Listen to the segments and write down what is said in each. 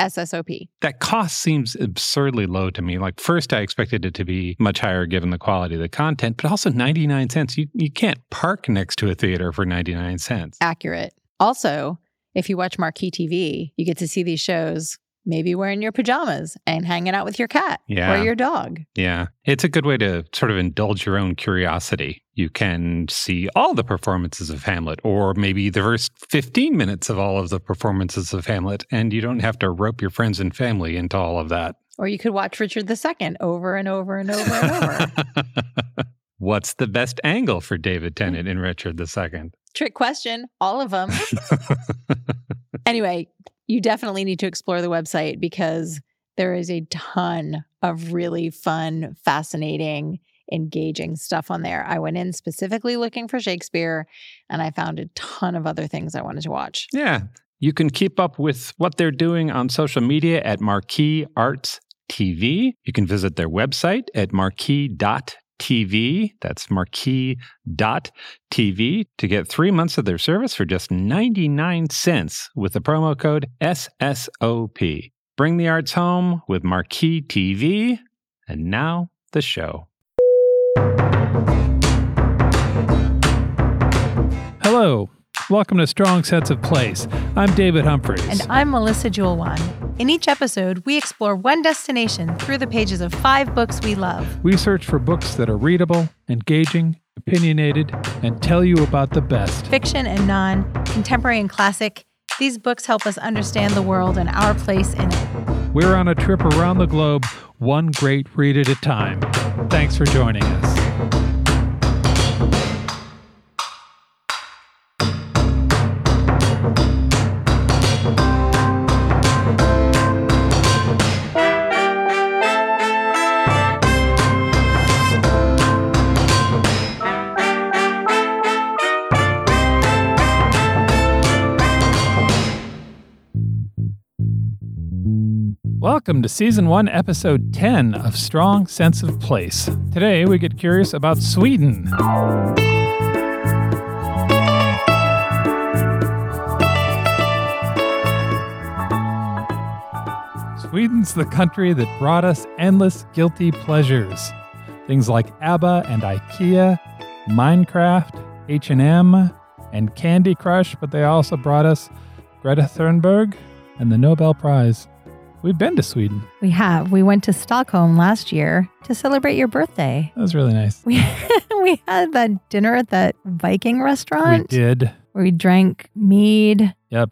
SSOP. That cost seems absurdly low to me. Like, first, I expected it to be much higher given the quality of the content, but also 99 cents. You, you can't park next to a theater for 99 cents. Accurate. Also, if you watch Marquee TV, you get to see these shows maybe wearing your pajamas and hanging out with your cat Yeah. or your dog. Yeah. It's a good way to sort of indulge your own curiosity. You can see all the performances of Hamlet, or maybe the first 15 minutes of all of the performances of Hamlet, and you don't have to rope your friends and family into all of that. Or you could watch Richard II over and over and over and over. What's the best angle for David Tennant in Richard II? Trick question, all of them. anyway, you definitely need to explore the website because there is a ton of really fun, fascinating, engaging stuff on there. I went in specifically looking for Shakespeare and I found a ton of other things I wanted to watch. Yeah. You can keep up with what they're doing on social media at Marquee Arts TV. You can visit their website at marquee.tv. That's marquee.tv to get three months of their service for just 99 cents with the promo code SSOP. Bring the arts home with Marquee TV. And now the show. Hello. Welcome to Strong Sense of Place. I'm David Humphreys. And I'm Melissa Joulwan. In each episode, we explore one destination through the pages of five books we love. We search for books that are readable, engaging, opinionated, and tell you about the best. Fiction and non, contemporary and classic, these books help us understand the world and our place in it. We're on a trip around the globe, one great read at a time. Thanks for joining us. Welcome to Season 1, Episode 10 of Strong Sense of Place. Today we get curious about Sweden. Sweden's the country that brought us endless guilty pleasures. Things like ABBA and IKEA, Minecraft, H&M, and Candy Crush, but they also brought us Greta Thunberg and the Nobel Prize. We've been to Sweden. We have. We went to Stockholm last year to celebrate your birthday. That was really nice. We we had that dinner at that Viking restaurant. We did. where we drank mead Yep.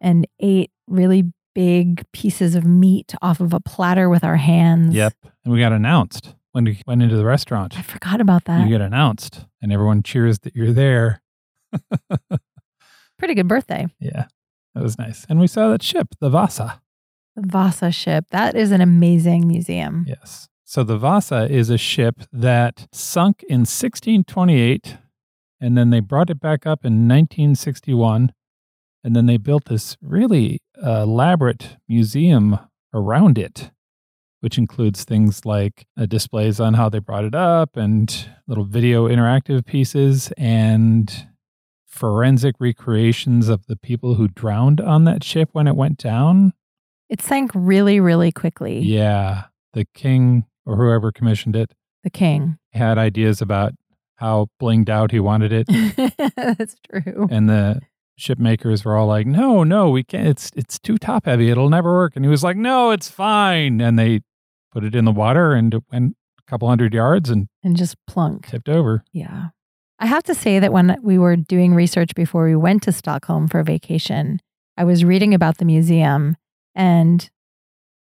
and ate really big pieces of meat off of a platter with our hands. Yep. And we got announced when we went into the restaurant. I forgot about that. You get announced, and everyone cheers that you're there. Pretty good birthday. Yeah. That was nice. And we saw that ship, the Vasa. Vasa ship. That is an amazing museum. Yes. So the Vasa is a ship that sunk in 1628, and then they brought it back up in 1961. And then they built this really uh, elaborate museum around it, which includes things like uh, displays on how they brought it up and little video interactive pieces and forensic recreations of the people who drowned on that ship when it went down. It sank really, really quickly. Yeah. The king or whoever commissioned it The king. had ideas about how blinged out he wanted it. That's true. and the ship makers were all like, "No, no, we can't. It's it's too top heavy. It'll never work." And he was like, "No, it's fine." And they put it in the water and it went a couple hundred yards and And just plunk. tipped over. Yeah. I have to say that when we were doing research before we went to Stockholm for vacation, I was reading about the museum and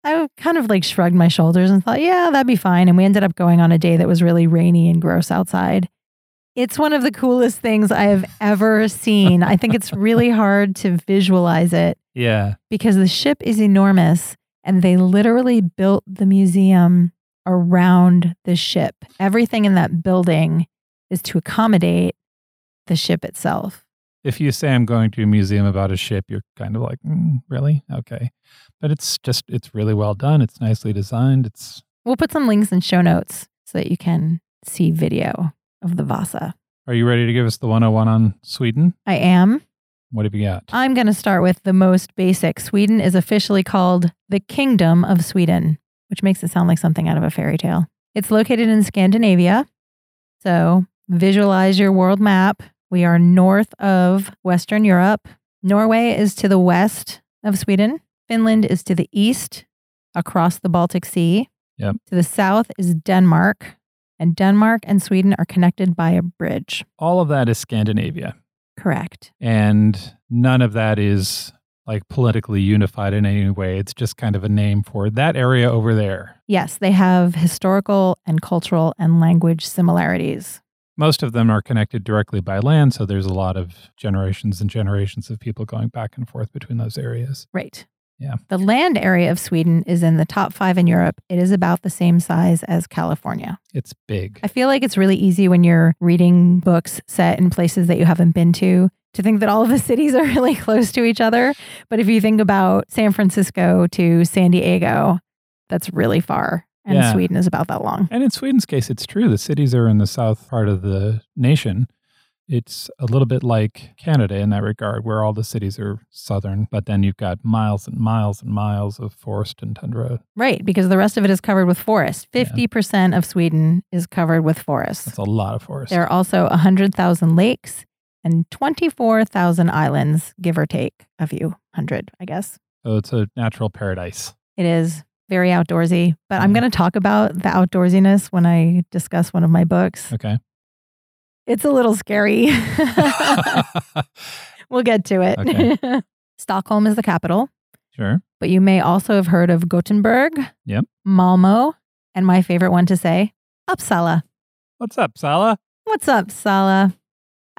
I kind of like shrugged my shoulders and thought, yeah, that'd be fine. And we ended up going on a day that was really rainy and gross outside. It's one of the coolest things I have ever seen. I think it's really hard to visualize it Yeah, because the ship is enormous and they literally built the museum around the ship. Everything in that building is to accommodate the ship itself. If you say I'm going to a museum about a ship, you're kind of like, mm, "Really? Okay." But it's just it's really well done. It's nicely designed. It's We'll put some links in show notes so that you can see video of the Vasa. Are you ready to give us the 101 on Sweden? I am. What have you got? I'm going to start with the most basic. Sweden is officially called the Kingdom of Sweden, which makes it sound like something out of a fairy tale. It's located in Scandinavia. So visualize your world map. We are north of Western Europe. Norway is to the west of Sweden. Finland is to the east across the Baltic Sea. Yep. To the south is Denmark. And Denmark and Sweden are connected by a bridge. All of that is Scandinavia. Correct. and none of that is like politically unified in any way. It's just kind of a name for that area over there. Yes, they have historical and cultural and language similarities. Most of them are connected directly by land, so there's a lot of generations and generations of people going back and forth between those areas. Right. Yeah. The land area of Sweden is in the top five in Europe. It is about the same size as California. It's big. I feel like it's really easy when you're reading books set in places that you haven't been to to think that all of the cities are really close to each other. But if you think about San Francisco to San Diego, that's really far. And Yeah. Sweden is about that long. And in Sweden's case, it's true. The cities are in the south part of the nation. It's a little bit like Canada in that regard, where all the cities are southern, but then you've got miles and miles and miles of forest and tundra. Right. Because the rest of it is covered with forest. 50% of Sweden is covered with forest. That's a lot of forest. There are also 100,000 lakes and 24,000 islands, give or take a few hundred, I guess. So it's a natural paradise. It is very outdoorsy, but I'm mm-hmm. going to talk about the outdoorsiness when I discuss one of my books. Okay. It's a little scary. we'll get to it. Okay. Stockholm is the capital, sure. but you may also have heard of Gothenburg, Yep. Malmo, and my favorite one to say, Uppsala. What's up, Sala? What's up, Sala?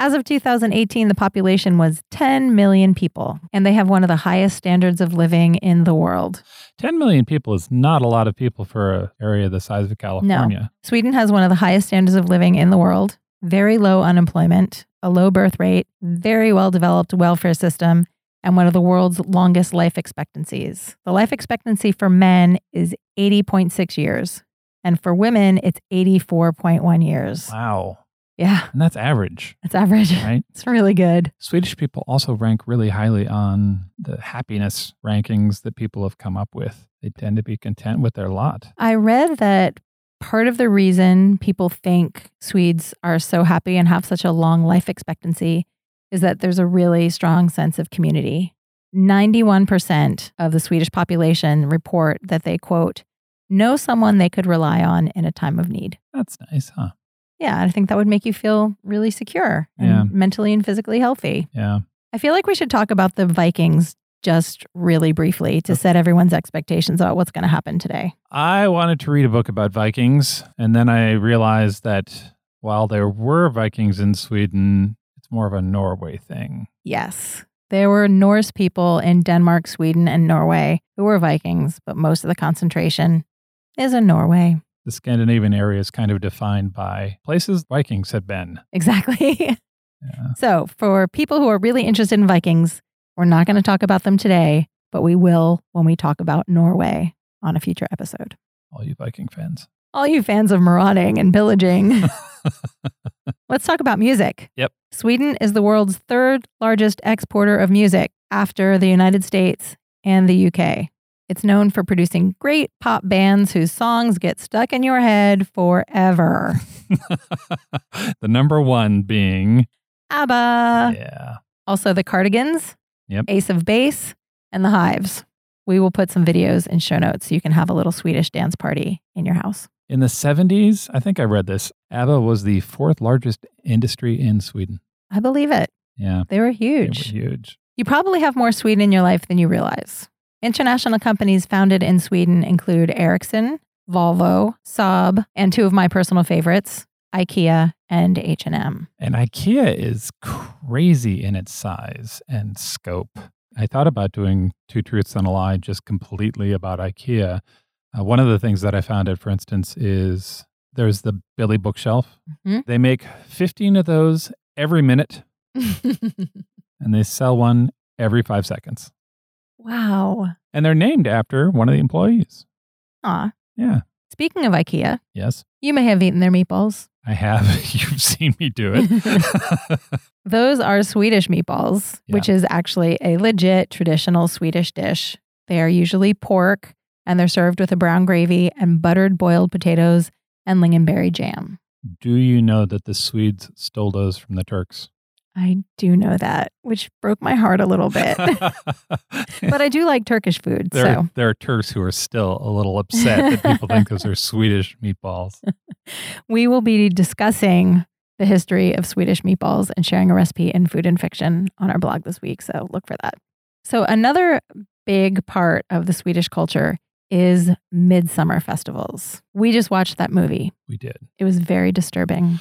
As of 2018, the population was 10 million people, and they have one of the highest standards of living in the world. 10 million people is not a lot of people for an area the size of California. No. Sweden has one of the highest standards of living in the world, very low unemployment, a low birth rate, very well developed welfare system, and one of the world's longest life expectancies. The life expectancy for men is 80.6 years, and for women, it's 84.1 years. Wow. Yeah, And that's average, that's average. right? It's really good. Swedish people also rank really highly on the happiness rankings that people have come up with. They tend to be content with their lot. I read that part of the reason people think Swedes are so happy and have such a long life expectancy is that there's a really strong sense of community. 91% of the Swedish population report that they, quote, know someone they could rely on in a time of need. That's nice, huh? Yeah, I think that would make you feel really secure and Yeah. mentally and physically healthy. Yeah. I feel like we should talk about the Vikings just really briefly to set everyone's expectations about what's going to happen today. I wanted to read a book about Vikings, and then I realized that while there were Vikings in Sweden, it's more of a Norway thing. Yes. There were Norse people in Denmark, Sweden, and Norway who were Vikings, but most of the concentration is in Norway. The Scandinavian area is kind of defined by places Vikings had been. Exactly. Yeah. so, for people who are really interested in Vikings, we're not going to talk about them today, but we will when we talk about Norway on a future episode. All you Viking fans. All you fans of marauding and pillaging, let's talk about music. Yep. Sweden is the world's third largest exporter of music after the United States and the UK. It's known for producing great pop bands whose songs get stuck in your head forever. the number one being. ABBA. yeah. Also, the Cardigans, Yep. Ace of Base, and the Hives. We will put some videos in show notes so you can have a little Swedish dance party in your house. In the 70s, I think I read this, ABBA was the fourth largest industry in Sweden. I believe it. Yeah. They were They were huge. huge. You probably have more Sweden in your life than you realize. International companies founded in Sweden include Ericsson, Volvo, Saab, and two of my personal favorites, IKEA and H&M. And IKEA is crazy in its size and scope. I thought about doing Two Truths and a Lie just completely about IKEA. Uh, one of the things that I found it, for instance, is there's the Billy bookshelf. Mhm. They make 15 of those every minute and they sell one every five seconds. Wow. And they're named after one of the employees. Aw. Yeah. Speaking of IKEA, Yes, you may have eaten their meatballs. I have. You've seen me do it. Those are Swedish meatballs, Yeah. which is actually a legit traditional Swedish dish. They are usually pork and they're served with a brown gravy and buttered boiled potatoes and lingonberry jam. do you know that the Swedes stole those from the Turks? I do know that, which broke my heart a little bit. but I do like Turkish food. there, So there are Turks who are still a little upset that people think those are Swedish meatballs. we will be discussing the history of Swedish meatballs and sharing a recipe in Food and Fiction on our blog this week. So look for that. So, another big part of the Swedish culture is midsummer festivals. We just watched that movie. We did. It was very disturbing.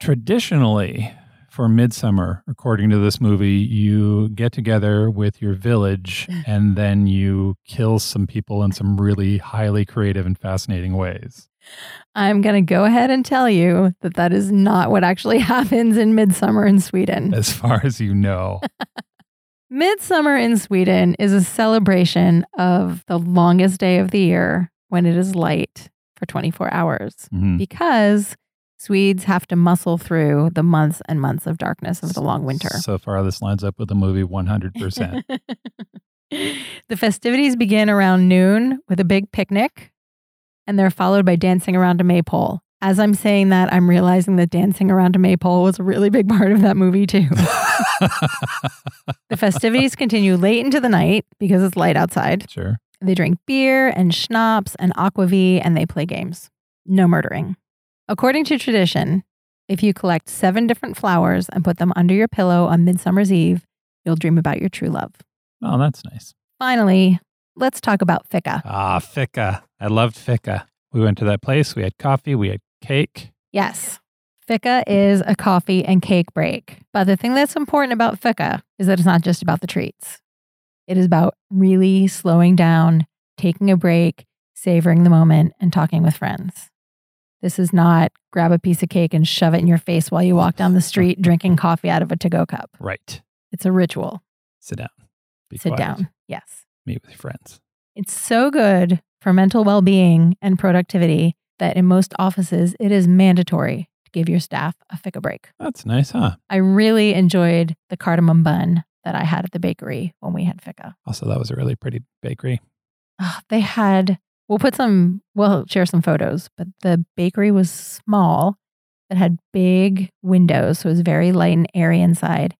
Traditionally, for midsummer, according to this movie, you get together with your village and then you kill some people in some really highly creative and fascinating ways. I'm going to go ahead and tell you that that is not what actually happens in midsummer in Sweden. As far as you know. Midsummer in Sweden is a celebration of the longest day of the year when it is light for 24 hours Mhm. because Swedes have to muscle through the months and months of darkness of the long winter. So far, this lines up with the movie 100%. the festivities begin around noon with a big picnic, and they're followed by dancing around a maypole. As I'm saying that, I'm realizing that dancing around a maypole was a really big part of that movie, too. the festivities continue late into the night because it's light outside. sure. They drink beer and schnapps and aquavit, and they play games. No murdering. According to tradition, if you collect seven different flowers and put them under your pillow on Midsummer's Eve, you'll dream about your true love. Oh, that's nice. Finally, let's talk about fika. Ah, fika. I loved fika. We went to that place. We had coffee. We had cake. Yes, fika is a coffee and cake break. But the thing that's important about fika is that it's not just about the treats, it is about really slowing down, taking a break, savoring the moment, and talking with friends. This is not grab a piece of cake and shove it in your face while you walk down the street drinking coffee out of a to go cup. Right. It's a ritual. Sit down. Be Sit quiet. down. Yes. Meet with your friends. It's so good for mental well being and productivity that in most offices, it is mandatory to give your staff a fika break. That's nice, huh? I really enjoyed the cardamom bun that I had at the bakery when we had fika. Also, that was a really pretty bakery. Ah, they had, we'll put some, we'll share some photos, but the bakery was small. It had big windows, so it was very light and airy inside.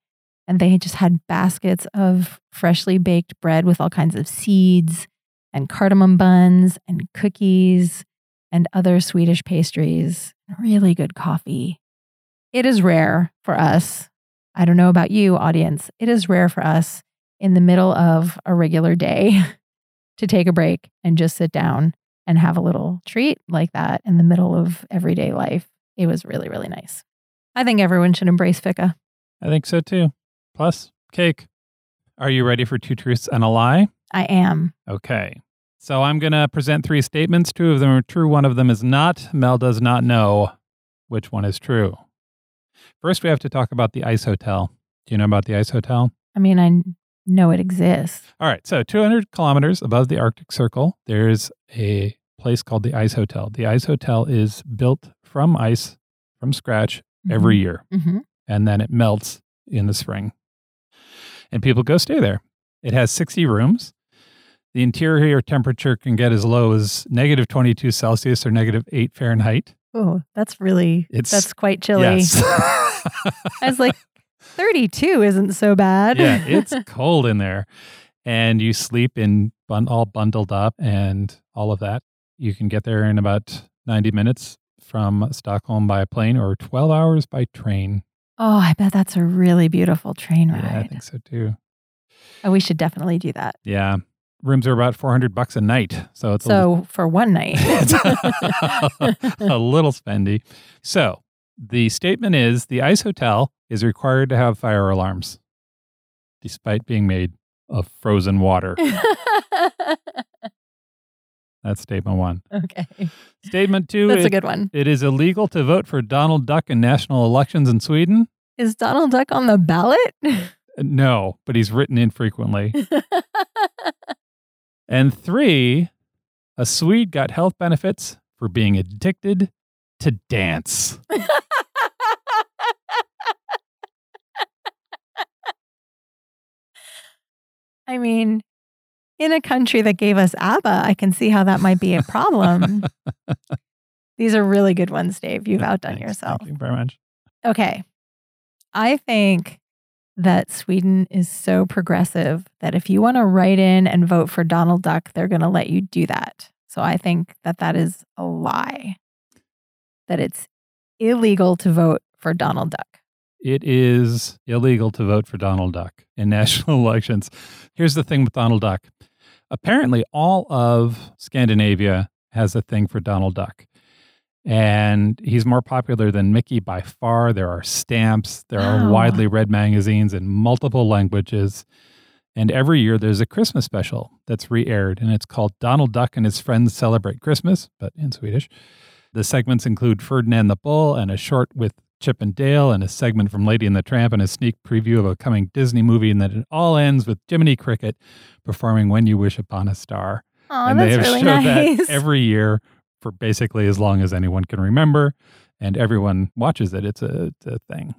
And they just had baskets of freshly baked bread with all kinds of seeds and cardamom buns and cookies and other Swedish pastries. Really good coffee. It is rare for us. I don't know about you, audience. It is rare for us in the middle of a regular day to take a break and just sit down and have a little treat like that in the middle of everyday life. It was really, really nice. I think everyone should embrace fika. I think so too. Plus, cake. Are you ready for two truths and a lie? I am. Okay. So I'm going to present three statements. Two of them are true, one of them is not. Mel does not know which one is true. First, we have to talk about the Ice Hotel. Do you know about the Ice Hotel? I mean, I know it exists. All right. So 200 kilometers above the Arctic Circle, there's a place called the Ice Hotel. The Ice Hotel is built from ice, from scratch, every year. hmm and then it melts in the spring. And people go stay there. It has 60 rooms. The interior temperature can get as low as negative 22 Celsius or negative 8 Fahrenheit. Oh, that's really It's- that's quite chilly. Yes. I was like, 32 isn't so bad. yeah, it's cold in there. And you sleep in bun- all bundled up and all of that. You can get there in about 90 minutes from Stockholm by plane or 12 hours by train. oh, I bet that's a really beautiful train ride. Yeah, I think so too. oh, we should definitely do that. Yeah. Rooms are about 400 bucks a night. So it's a So for one night. a little spendy. So the statement is the ice hotel is required to have fire alarms, despite being made of frozen water. That's statement one. okay. Statement two That's is a good one. it is illegal to vote for Donald Duck in national elections in Sweden. Is Donald Duck on the ballot? Uh, no, but he's written infrequently. and three, a Swede got health benefits for being addicted to dance. I mean, in a country that gave us ABBA, I can see how that might be a problem. These are really good ones, Dave. You've outdone Thanks. yourself. Thank you very much. Okay. I think that Sweden is so progressive that if you want to write in and vote for Donald Duck, they're going to let you do that. So I think that that is a lie, that it's illegal to vote for Donald Duck. It is illegal to vote for Donald Duck in national elections. Here's the thing with Donald Duck. Apparently, all of Scandinavia has a thing for Donald Duck. And he's more popular than Mickey by far. There are stamps, there are widely read magazines in multiple languages. And every year there's a Christmas special that's re aired, and it's called Donald Duck and His Friends Celebrate Christmas, but in Swedish. The segments include Ferdinand the Bull and a short with Chip and Dale and a segment from Lady and the Tramp and a sneak preview of a coming Disney movie. And then it all ends with Jiminy Cricket performing When You Wish Upon a Star. Oh, and that's they have really showed nice. that every year for basically as long as anyone can remember. And everyone watches it. It's a, it's a thing.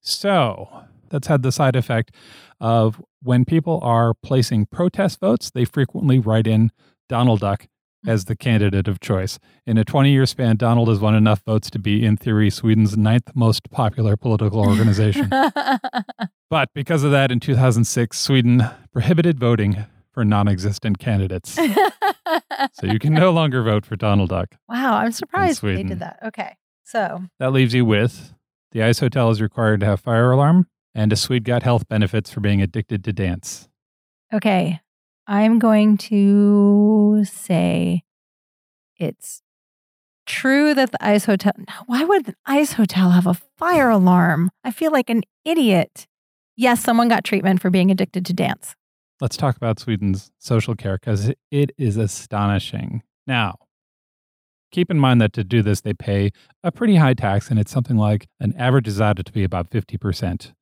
So that's had the side effect of when people are placing protest votes, they frequently write in Donald Duck as the candidate of choice. In a 20 year span, Donald has won enough votes to be, in theory, Sweden's ninth most popular political organization. but because of that, in 2006, Sweden prohibited voting for non existent candidates. so you can no longer vote for Donald Duck. wow, I'm surprised they did that. Okay. So, That leaves you with the ice hotel is required to have fire alarm, and a Swede got health benefits for being addicted to dance. okay. I'm going to say it's true that the ice hotel. Why would the ice hotel have a fire alarm? I feel like an idiot. Yes, someone got treatment for being addicted to dance. Let's talk about Sweden's social care because it is astonishing. Now, keep in mind that to do this, they pay a pretty high tax, and it's something like an average is ought to be about 50%,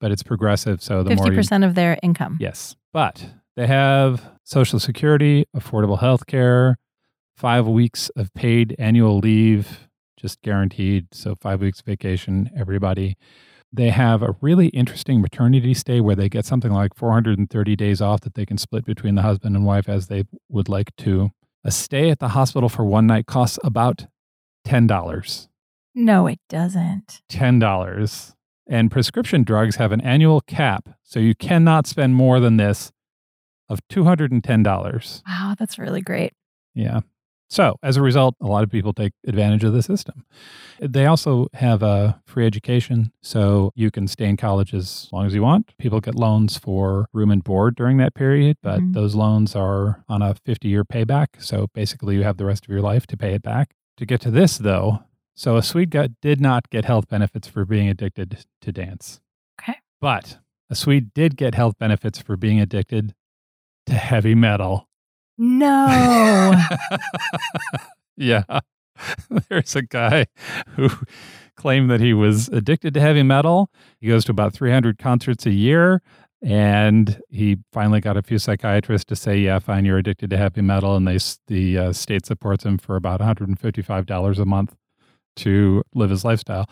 but it's progressive. So the more you 50% of their income. Yes. But they have Social Security, affordable health care, five weeks of paid annual leave, just guaranteed. So, five weeks vacation, everybody. They have a really interesting maternity stay where they get something like 430 days off that they can split between the husband and wife as they would like to. A stay at the hospital for one night costs about $10. No, it doesn't. $10. And prescription drugs have an annual cap, so you cannot spend more than this of $210. Wow, that's really great. Yeah. So, as a result, a lot of people take advantage of the system. They also have a free education, so you can stay in college as long as you want. People get loans for room and board during that period, but Mhm. those loans are on a 50 year payback. So, basically, you have the rest of your life to pay it back. To get to this, though, so a Swede got, did not get health benefits for being addicted to dance. Okay. But a Swede did get health benefits for being addicted heavy metal. No. yeah. There's a guy who claimed that he was addicted to heavy metal. He goes to about 300 concerts a year. And he finally got a few psychiatrists to say, "Yeah, fine, you're addicted to heavy metal," and they the uh, state supports him for about 155 dollars a month to live his lifestyle.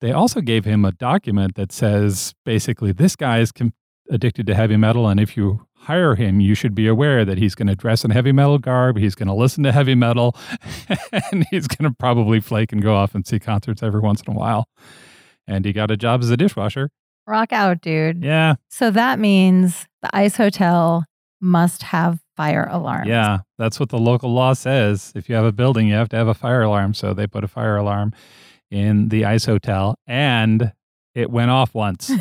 They also gave him a document that says basically this guy is com- addicted to heavy metal, and if you hire him, you should be aware that he's going to dress in heavy metal garb, he's going to listen to heavy metal, and he's going to probably flake and go off and see concerts every once in a while. And he got a job as a dishwasher. Rock out, dude. Yeah. So that means the ice hotel must have fire alarms. Yeah, that's what the local law says. If you have a building, you have to have a fire alarm. So they put a fire alarm in the ice hotel and it went off once.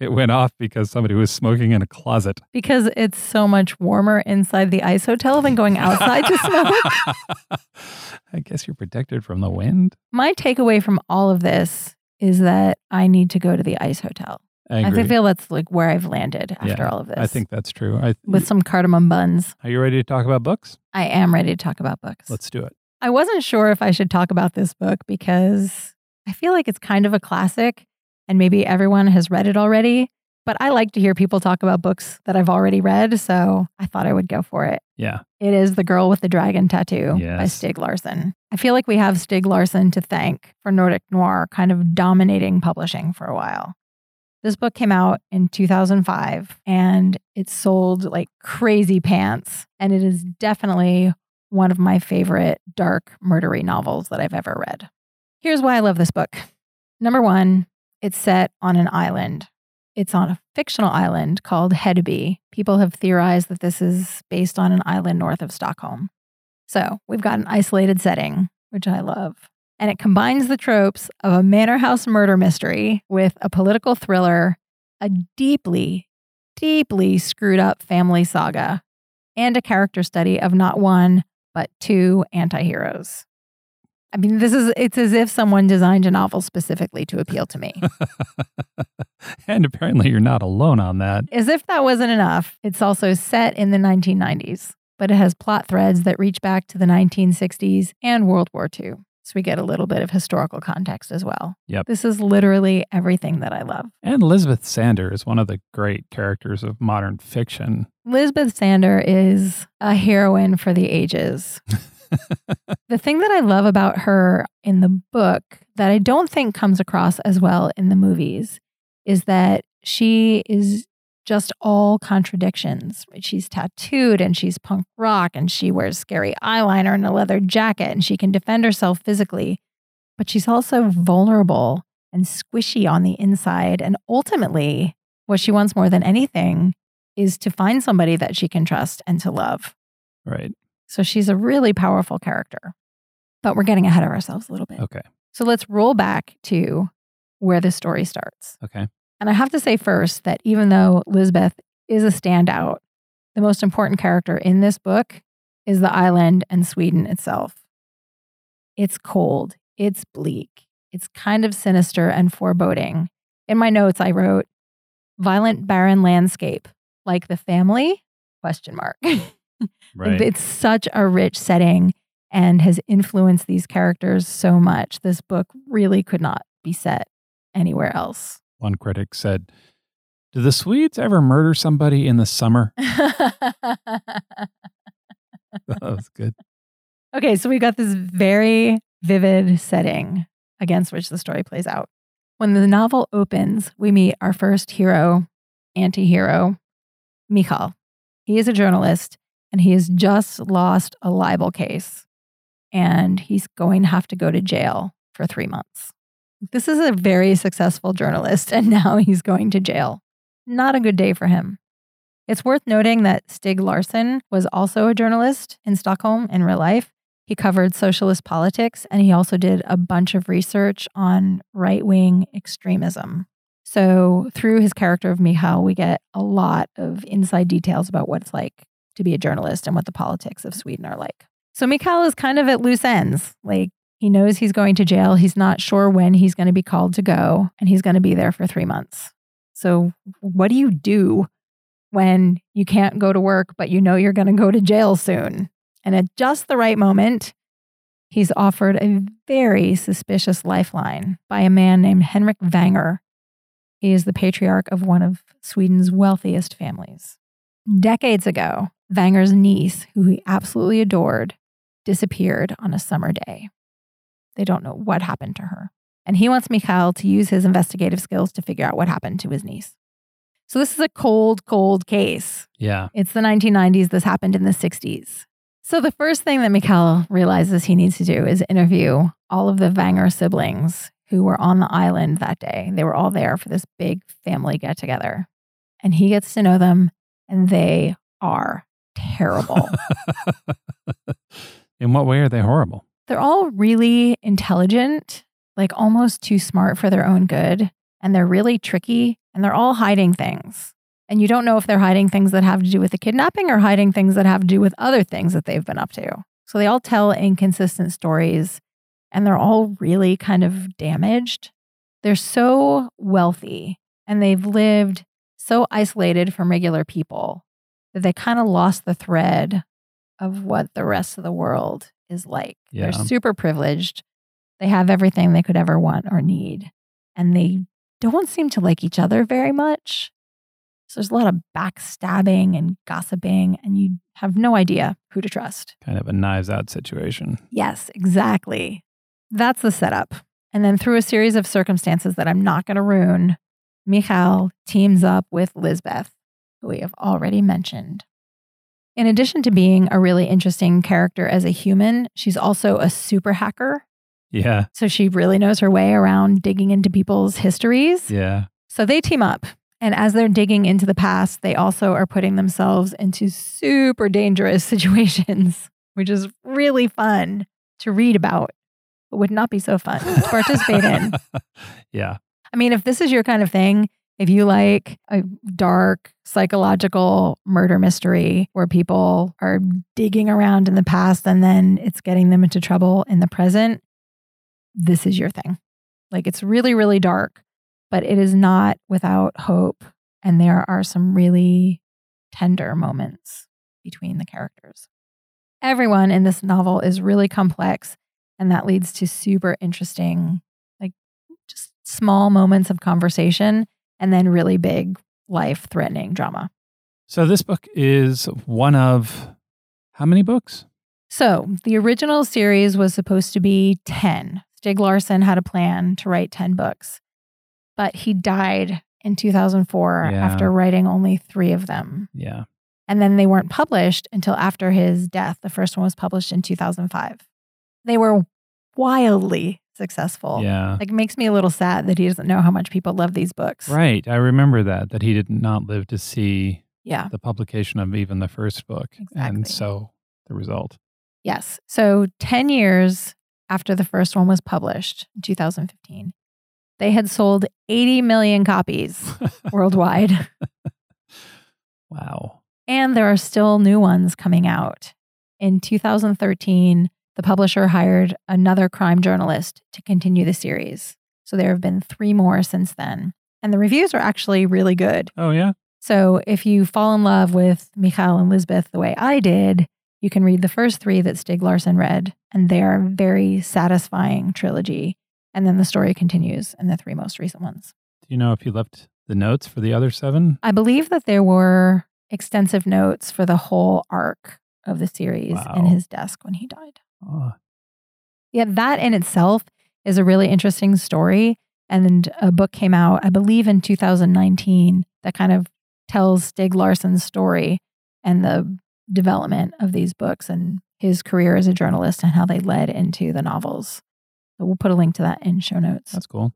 it went off because somebody was smoking in a closet. because it's so much warmer inside the ice hotel than going outside to smoke. I guess you're protected from the wind. My takeaway from all of this is that I need to go to the ice hotel. I, I feel that's like where I've landed after Yeah, all of this. I think that's true. I, with some cardamom buns. are you ready to talk about books? I am ready to talk about books. Let's do it. I wasn't sure if I should talk about this book because I feel like it's kind of a classic and maybe everyone has read it already. But I like to hear people talk about books that I've already read. So I thought I would go for it. Yeah. It is The Girl with the Dragon Tattoo by Yes. Stieg Larsson. I feel like we have Stieg Larsson to thank for Nordic Noir kind of dominating publishing for a while. This book came out in 2005 and it sold like crazy pants. And it is definitely one of my favorite dark murdery novels that I've ever read. Here's why I love this book. Number one, it's set on an island. It's on a fictional island called Hedeby. People have theorized that this is based on an island north of Stockholm. So we've got an isolated setting, which I love. And it combines the tropes of a manor house murder mystery with a political thriller, a deeply, deeply screwed up family saga, and a character study of not one, but two antiheroes. I mean, this is, it's as if someone designed a novel specifically to appeal to me. and apparently you're not alone on that. As if that wasn't enough, it's also set in the 1990s, but it has plot threads that reach back to the 1960s and World War II. So we get a little bit of historical context as well. Yep. This is literally everything that I love. And Lisbeth Salander is one of the great characters of modern fiction. Lisbeth Salander is a heroine for the ages. the thing that I love about her in the book that I don't think comes across as well in the movies is that she is just all contradictions. She's tattooed and she's punk rock and she wears scary eyeliner and a leather jacket and she can defend herself physically, but she's also vulnerable and squishy on the inside. And ultimately, what she wants more than anything is to find somebody that she can trust and to love. Right. So she's a really powerful character. But we're getting ahead of ourselves a little bit. Okay. So let's roll back to where the story starts. Okay. And I have to say first that even though Lisbeth is a standout, the most important character in this book is the island and Sweden itself. It's cold, it's bleak, it's kind of sinister and foreboding. In my notes, I wrote violent barren landscape, like the family? Question mark. Right. It's such a rich setting and has influenced these characters so much. This book really could not be set anywhere else. One critic said, Do the Swedes ever murder somebody in the summer? that was good. okay, so we got this very vivid setting against which the story plays out. When the novel opens, we meet our first hero, anti hero, Mikael. He is a journalist and he has just lost a libel case and he's going to have to go to jail for three months. This is a very successful journalist and now he's going to jail. Not a good day for him. It's worth noting that Stieg Larsson was also a journalist in Stockholm in real life. He covered socialist politics and he also did a bunch of research on right wing extremism. So, through his character of Mikael, we get a lot of inside details about what it's like to be a journalist and what the politics of Sweden are like. So, Mikael is kind of at loose ends. Like, he knows he's going to jail. He's not sure when he's going to be called to go, and he's going to be there for three months. So, what do you do when you can't go to work, but you know you're going to go to jail soon? And at just the right moment, he's offered a very suspicious lifeline by a man named Henrik Vanger. He is the patriarch of one of Sweden's wealthiest families. Decades ago, Vanger's niece, who he absolutely adored, disappeared on a summer day. They don't know what happened to her. And he wants Mikael to use his investigative skills to figure out what happened to his niece. So this is a cold, cold case. Yeah. It's the 1990s. This happened in the 60s. So the first thing that Mikael realizes he needs to do is interview all of the Vanger siblings who were on the island that day. They were all there for this big family get together. And he gets to know them, and they are terrible. In what way are they horrible? They're all really intelligent, like almost too smart for their own good. And they're really tricky and they're all hiding things. And you don't know if they're hiding things that have to do with the kidnapping or hiding things that have to do with other things that they've been up to. So they all tell inconsistent stories and they're all really kind of damaged. They're so wealthy and they've lived so isolated from regular people that they kind of lost the thread of what the rest of the world is like. Yeah. They're super privileged. They have everything they could ever want or need. And they don't seem to like each other very much. So there's a lot of backstabbing and gossiping, and you have no idea who to trust. Kind of a knives out situation. Yes, exactly. That's the setup. And then through a series of circumstances that I'm not going to ruin, Mikael teams up with Lisbeth, who we have already mentioned. In addition to being a really interesting character as a human, she's also a super hacker. Yeah. So she really knows her way around digging into people's histories. Yeah. So they team up. And as they're digging into the past, they also are putting themselves into super dangerous situations, which is really fun to read about, but would not be so fun to participate in. yeah. I mean, if this is your kind of thing, if you like a dark psychological murder mystery where people are digging around in the past and then it's getting them into trouble in the present, this is your thing. Like it's really, really dark, but it is not without hope. And there are some really tender moments between the characters. Everyone in this novel is really complex, and that leads to super interesting, like just small moments of conversation and then really big life threatening drama. So this book is one of how many books? So the original series was supposed to be 10. Stieg Larsson had a plan to write 10 books, but he died in 2004 Yeah. after writing only three of them. Yeah. And then they weren't published until after his death. The first one was published in 2005. They were wildly successful. Yeah. Like, it makes me a little sad that he doesn't know how much people love these books. Right. I remember that, that he did not live to see Yeah. the publication of even the first book. And so the result. Yes. So 10 years after the first one was published in 2015, they had sold 80 million copies worldwide. wow. And there are still new ones coming out. In 2013, the publisher hired another crime journalist to continue the series. So there have been three more since then. And the reviews are actually really good. Oh, yeah. So if you fall in love with Michael and Lisbeth the way I did, you can read the first three that Stieg Larsson read, and they are a very satisfying trilogy. And then the story continues in the three most recent ones. Do you know if he left the notes for the other seven? I believe that there were extensive notes for the whole arc of the series in his desk when he died. Oh, Yeah, that in itself is a really interesting story. And a book came out, I believe, in 2019 that kind of tells Stieg Larsson's story and the development of these books and his career as a journalist and how they led into the novels. So we'll put a link to that in show notes. that's cool.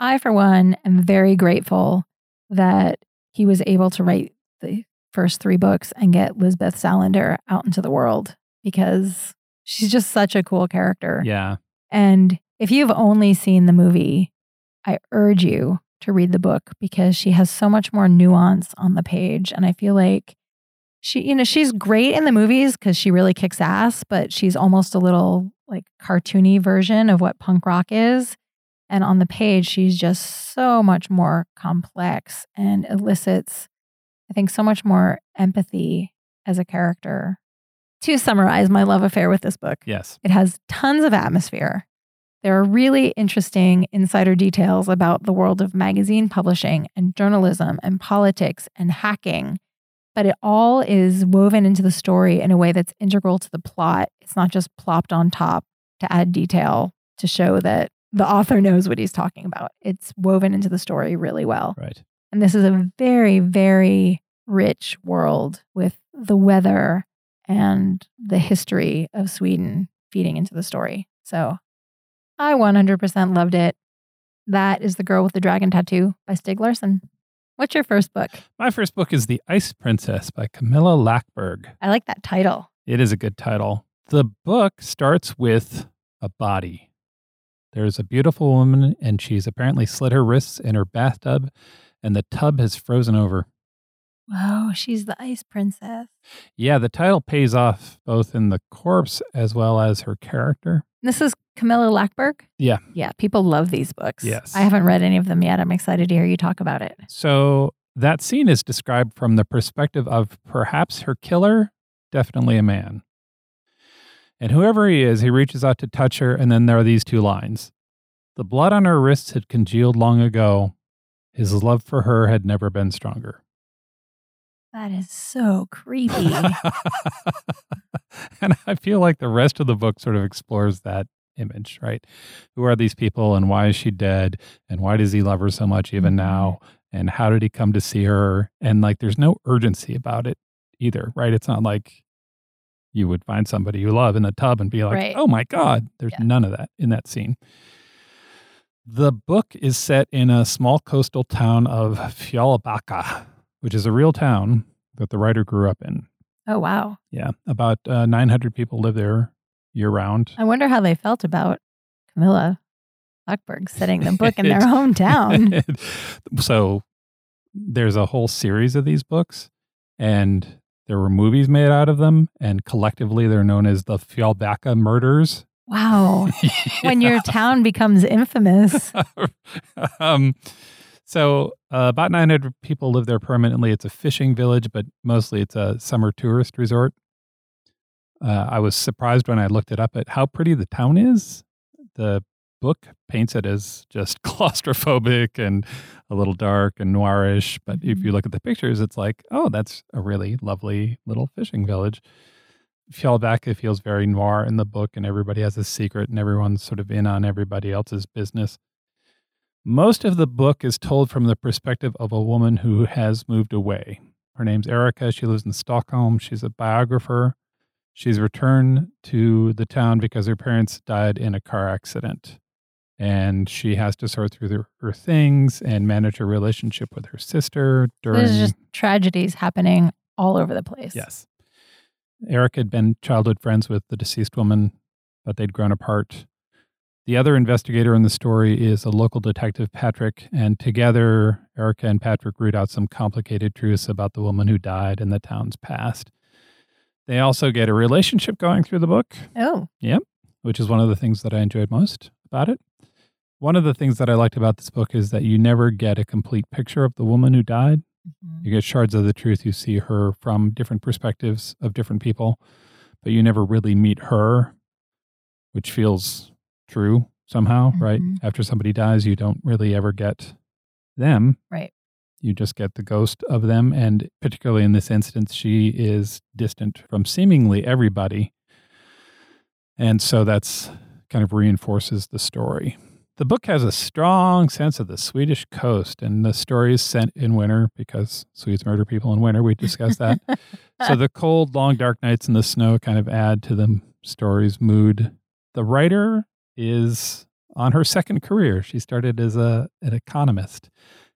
I, for one, am very grateful that he was able to write the first three books and get Lisbeth Salander out into the world because she's just such a cool character. Yeah. And if you've only seen the movie, I urge you to read the book because she has so much more nuance on the page. And I feel like she, you know, she's great in the movies because she really kicks ass, but she's almost a little like cartoony version of what punk rock is. And on the page, she's just so much more complex and elicits, I think, so much more empathy as a character. To summarize my love affair with this book, Yes. it has tons of atmosphere. There are really interesting insider details about the world of magazine publishing and journalism and politics and hacking. But it all is woven into the story in a way that's integral to the plot. It's not just plopped on top to add detail to show that the author knows what he's talking about. It's woven into the story really well. Right. And this is a very, very rich world with the weather and the history of Sweden feeding into the story. So I 100% loved it. That is The Girl with the Dragon Tattoo by Stieg Larsson. What's your first book? My first book is The Ice Princess by Camilla Lackberg. I like that title. It is a good title. The book starts with a body. There's a beautiful woman, and she's apparently slit her wrists in her bathtub, and the tub has frozen over. Whoa, she's the ice princess. Yeah, the title pays off both in the corpse as well as her character. This is Camilla Lackberg? Yeah. Yeah, people love these books. Yes. I haven't read any of them yet. I'm excited to hear you talk about it. So that scene is described from the perspective of perhaps her killer, definitely a man. And whoever he is, he reaches out to touch her, and then there are these two lines The blood on her wrists had congealed long ago. His love for her had never been stronger. That is so creepy. and I feel like the rest of the book sort of explores that image, right? Who are these people and why is she dead? And why does he love her so much even Mhm. now? And how did he come to see her? And like there's no urgency about it either, right? It's not like you would find somebody you love in the tub and be like, Right. oh my God. There's Yeah. none of that in that scene. The book is set in a small coastal town of Fjallbacka, which is a real town that the writer grew up in. oh, wow. Yeah, about uh, 900 people live there year round. I wonder how they felt about Camilla Lackberg setting the book in their hometown. so there's a whole series of these books, and there were movies made out of them, and collectively they're known as the Fjallbacka murders. Wow. When your town becomes infamous. um, so uh, about 900 people live there permanently. It's a fishing village, but mostly it's a summer tourist resort. Uh, I was surprised when I looked it up at how pretty the town is. The book paints it as just claustrophobic and a little dark and noirish. But if you look at the pictures, it's like, oh, that's a really lovely little fishing village. Fjallbacka feels very noir in the book, and everybody has a secret, and everyone's sort of in on everybody else's business. Most of the book is told from the perspective of a woman who has moved away. Her name's Erica. She lives in Stockholm. She's a biographer. She's returned to the town because her parents died in a car accident. And she has to sort through her, her things and manage her relationship with her sister during. There's just tragedies happening all over the place. Yes. Eric had been childhood friends with the deceased woman, but they'd grown apart. The other investigator in the story is a local detective, Patrick, and together, Erica and Patrick root out some complicated truths about the woman who died in the town's past. They also get a relationship going through the book, Oh, Yep, which is one of the things that I enjoyed most about it. One of the things that I liked about this book is that you never get a complete picture of the woman who died. mhm. You get shards of the truth. You see her from different perspectives of different people, but you never really meet her, which feels true somehow, right? Mhm. After somebody dies, you don't really ever get them. Right. You just get the ghost of them. And particularly in this instance, she is distant from seemingly everybody. And so that's kind of reinforces the story. The book has a strong sense of the Swedish coast, and the story is set in winter because Swedes murder people in winter. We discussed that. so the cold, long, dark nights in the snow kind of add to the story's mood. The writer is on her second career. She started as a an economist,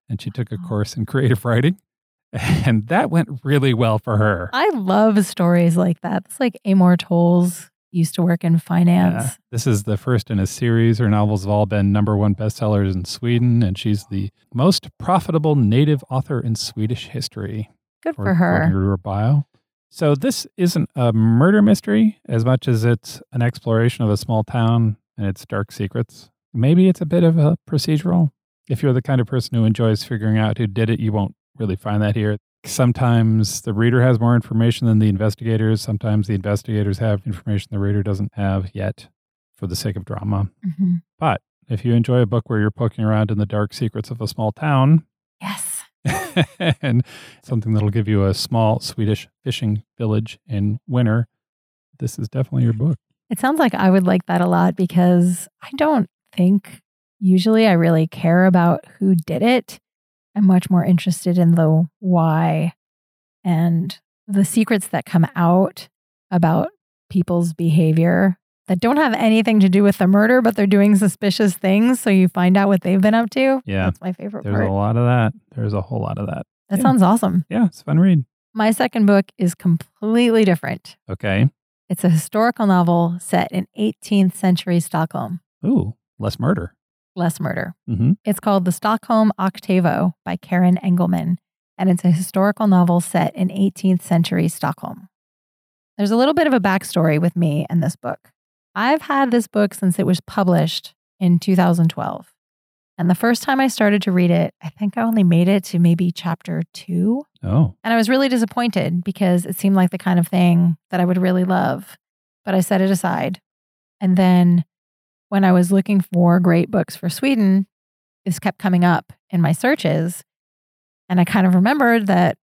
and she took a course in creative writing, and that went really well for her. I love stories like that. It's like Amor Towles used to work in Yeah. finance. This is the first in a series. Her novels have all been number one bestsellers in Sweden, and she's the most profitable native author in Swedish history. Good for according her. to her bio. So this isn't a murder mystery as much as it's an exploration of a small town and its dark secrets. Maybe it's a bit of a procedural. If you're the kind of person who enjoys figuring out who did it, you won't really find that here. Sometimes the reader has more information than the investigators. Sometimes the investigators have information the reader doesn't have yet for the sake of drama. Mhm. But if you enjoy a book where you're poking around in the dark secrets of a small town Yes. and something that'll give you a small Swedish fishing village in winter, this is definitely your book. It sounds like I would like that a lot because I don't think usually I really care about who did it. I'm much more interested in the why and the secrets that come out about people's behavior that don't have anything to do with the murder, but they're doing suspicious things. So you find out what they've been up to. Yeah. That's my favorite There's part. a lot of that. There's a whole lot of that. That yeah. sounds awesome. Yeah, it's a fun read. My second book is completely different. Okay. It's a historical novel set in 18th century Stockholm. Ooh, less murder. Less murder. Mm-hmm. It's called The Stockholm Octavo by Karen Engelman, and it's a historical novel set in 18th century Stockholm. There's a little bit of a backstory with me and this book. I've had this book since it was published in 2012. And the first time I started to read it, I think I only made it to maybe chapter two. Oh, And I was really disappointed because it seemed like the kind of thing that I would really love. But I set it aside. And then when I was looking for great books for Sweden, this kept coming up in my searches. And I kind of remembered that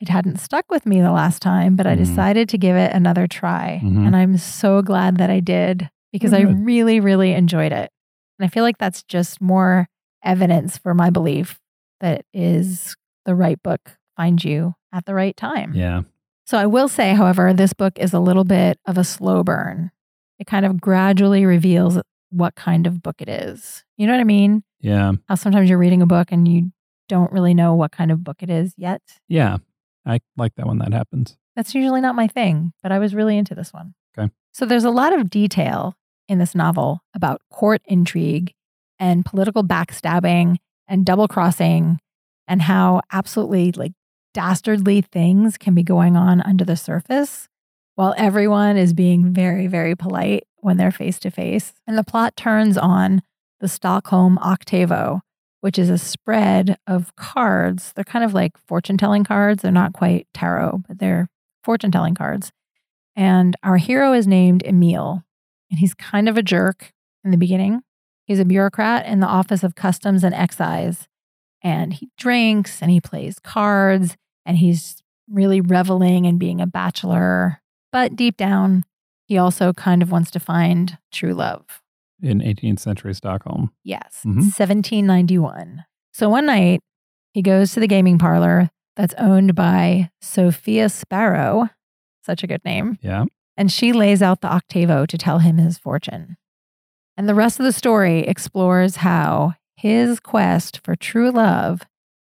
it hadn't stuck with me the last time, but I Mhm. decided to give it another try. Mhm. And I'm so glad that I did because Oh, I really, really enjoyed it. And I feel like that's just more evidence for my belief that is the right book find you at the right time. yeah. So I will say, however, this book is a little bit of a slow burn. It kind of gradually reveals what kind of book it is. You know what I mean? Yeah. How sometimes you're reading a book and you don't really know what kind of book it is yet. Yeah. I like that when that happens. That's usually not my thing, but I was really into this one. Okay. So there's a lot of detail in this novel about court intrigue and political backstabbing and double crossing and how absolutely like dastardly things can be going on under the surface while everyone is being very, very polite when they're face to face. And the plot turns on the Stockholm Octavo, which is a spread of cards. They're kind of like fortune telling cards. They're not quite tarot, but they're fortune telling cards. And our hero is named Emil, and he's kind of a jerk in the beginning. He's a bureaucrat in the Office of Customs and Excise, and he drinks and he plays cards and he's really reveling in being a bachelor. But deep down, he also kind of wants to find true love. In 18th century Stockholm. Yes, Mhm. 1791. So one night, he goes to the gaming parlor that's owned by Sophia Sparrow, such a good name, Yeah. and she lays out the octavo to tell him his fortune. And the rest of the story explores how his quest for true love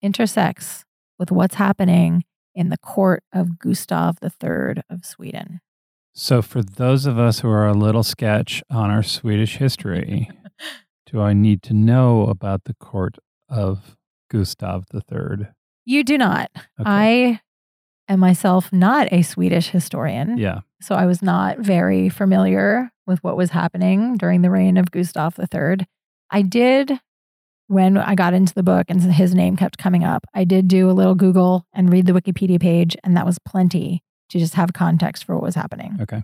intersects with what's happening in the court of Gustav III of Sweden. So, for those of us who are a little sketch on our Swedish history, do I need to know about the court of Gustav III? You do not. Okay. I am myself not a Swedish historian. yeah. So I was not very familiar with what was happening during the reign of Gustav III. I did, when I got into the book and his name kept coming up, I did do a little Google and read the Wikipedia page, and that was plenty to just have context for what was happening. Okay.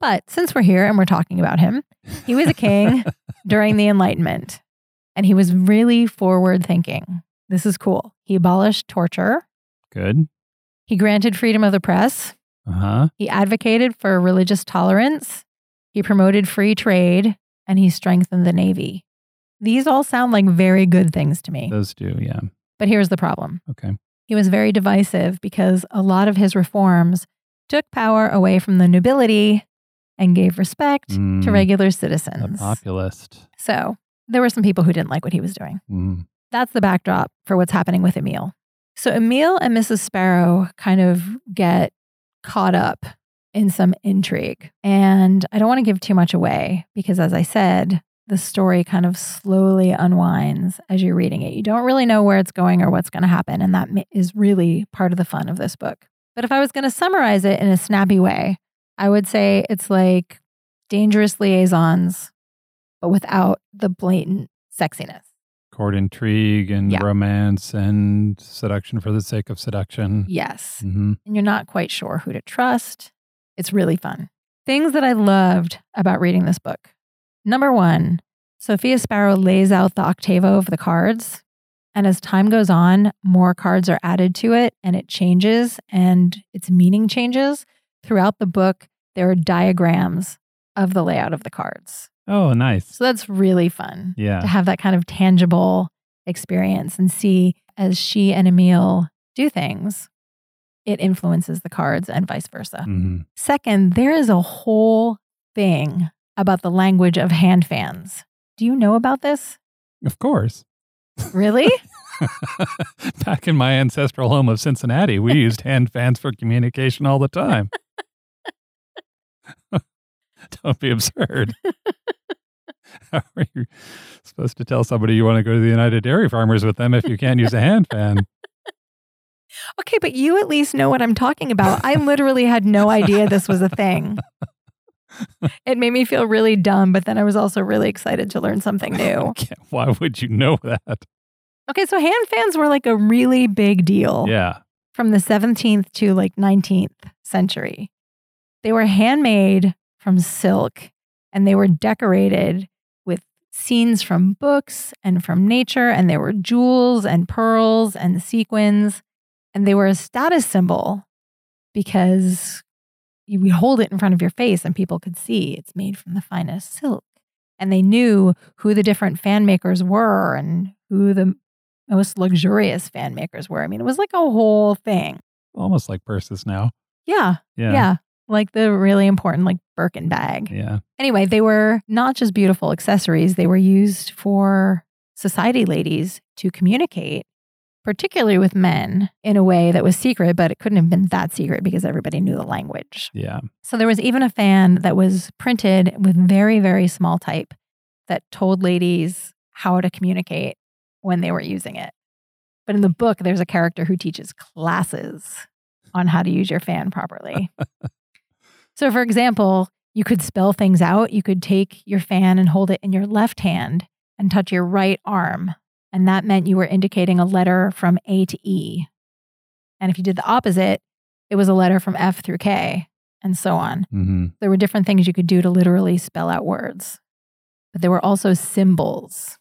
But since we're here and we're talking about him, he was a king during the Enlightenment, and he was really forward thinking. This is cool. He abolished torture, Good. he granted freedom of the press, Uh huh. he advocated for religious tolerance, he promoted free trade, and he strengthened the Navy. These all sound like very good things to me. Those do. Yeah. But here's the problem Okay. he was very divisive because a lot of his reforms took power away from the nobility and gave respect to Mm, regular A citizens. populist. So there were some people who didn't like what he was doing. Mm. That's the backdrop for what's happening with Emil. So Emil and Mrs. Sparrow kind of get caught up in some intrigue. And I don't want to give too much away because, as I said, the story kind of slowly unwinds as you're reading it. You don't really know where it's going or what's going to happen. And that is really part of the fun of this book. But if I was going to summarize it in a snappy way, I would say it's like dangerous liaisons, but without the blatant sexiness. Court intrigue and Yeah. romance and seduction for the sake of seduction. Yes. hmm and you're not quite sure who to trust. It's really fun. Things that I loved about reading this book. Number one, Sophia Sparrow lays out the octavo of the cards. And as time goes on, more cards are added to it and it changes and its meaning changes. Throughout the book, there are diagrams of the layout of the cards. Oh, nice. So that's really fun Yeah. to have that kind of tangible experience and see as she and Emil do things, it influences the cards and vice versa. hmm Second, there is a whole thing about the language of hand fans. Do you know about this? Of course. Really? Back in my ancestral home of Cincinnati, we used hand fans for communication all the time. Don't be absurd. How are you supposed to tell somebody you want to go to the United Dairy Farmers with them if you can't use a hand fan? Okay, but you at least know what I'm talking about. I literally had no idea this was a thing. It made me feel really dumb, but then I was also really excited to learn something new. Why would you know that? Okay, so hand fans were like a really big deal. Yeah. from the 17th to like 19th century. They were handmade from silk and they were decorated with scenes from books and from nature. And there were jewels and pearls and sequins. And they were a status symbol because you would hold it in front of your face and people could see it's made from the finest silk. And they knew who the different fan makers were and who the most luxurious fan makers were. I mean, it was like a whole thing. Almost like purses now. Yeah. Yeah. Yeah. Like the really important, like Birkin bag. Yeah. Anyway, they were not just beautiful accessories, they were used for society ladies to communicate, particularly with men, in a way that was secret, but it couldn't have been that secret because everybody knew the language. Yeah. So there was even a fan that was printed with very, very small type that told ladies how to communicate when they were using it. But in the book, there's a character who teaches classes on how to use your fan properly. so, for example, you could spell things out. You could take your fan and hold it in your left hand and touch your right arm. And that meant you were indicating a letter from A to E. And if you did the opposite, it was a letter from F through K, and so on. hmm There were different things you could do to literally spell out words, but there were also symbols.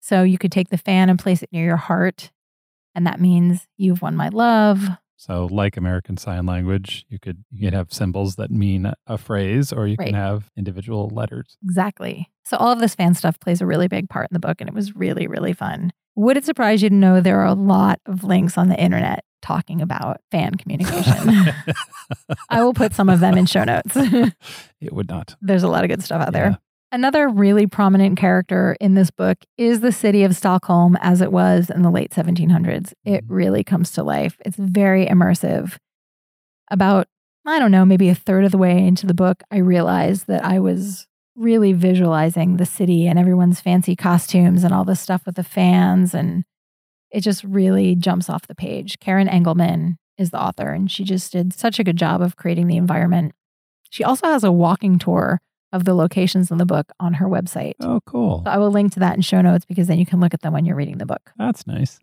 So you could take the fan and place it near your heart, and that means you've won my love. So, like American Sign Language, you could you could have symbols that mean a phrase, or you Right. can have individual letters. Exactly. So all of this fan stuff plays a really big part in the book, and it was really, really fun. Would it surprise you to know there are a lot of links on the internet talking about fan communication? I will put some of them in show notes. it would not. There's a lot of good stuff out there. Another really prominent character in this book is the city of Stockholm as it was in the late 1700s. It Mhm. really comes to life. It's very immersive. About, I don't know, maybe a third of the way into the book, I realized that I was really visualizing the city and everyone's fancy costumes and all the stuff with the fans. And it just really jumps off the page. Karen Engelman is the author, and she just did such a good job of creating the environment. She also has a walking tour of the locations in the book on her website. Oh, cool. So I will link to that in show notes because then you can look at them when you're reading the book. That's nice.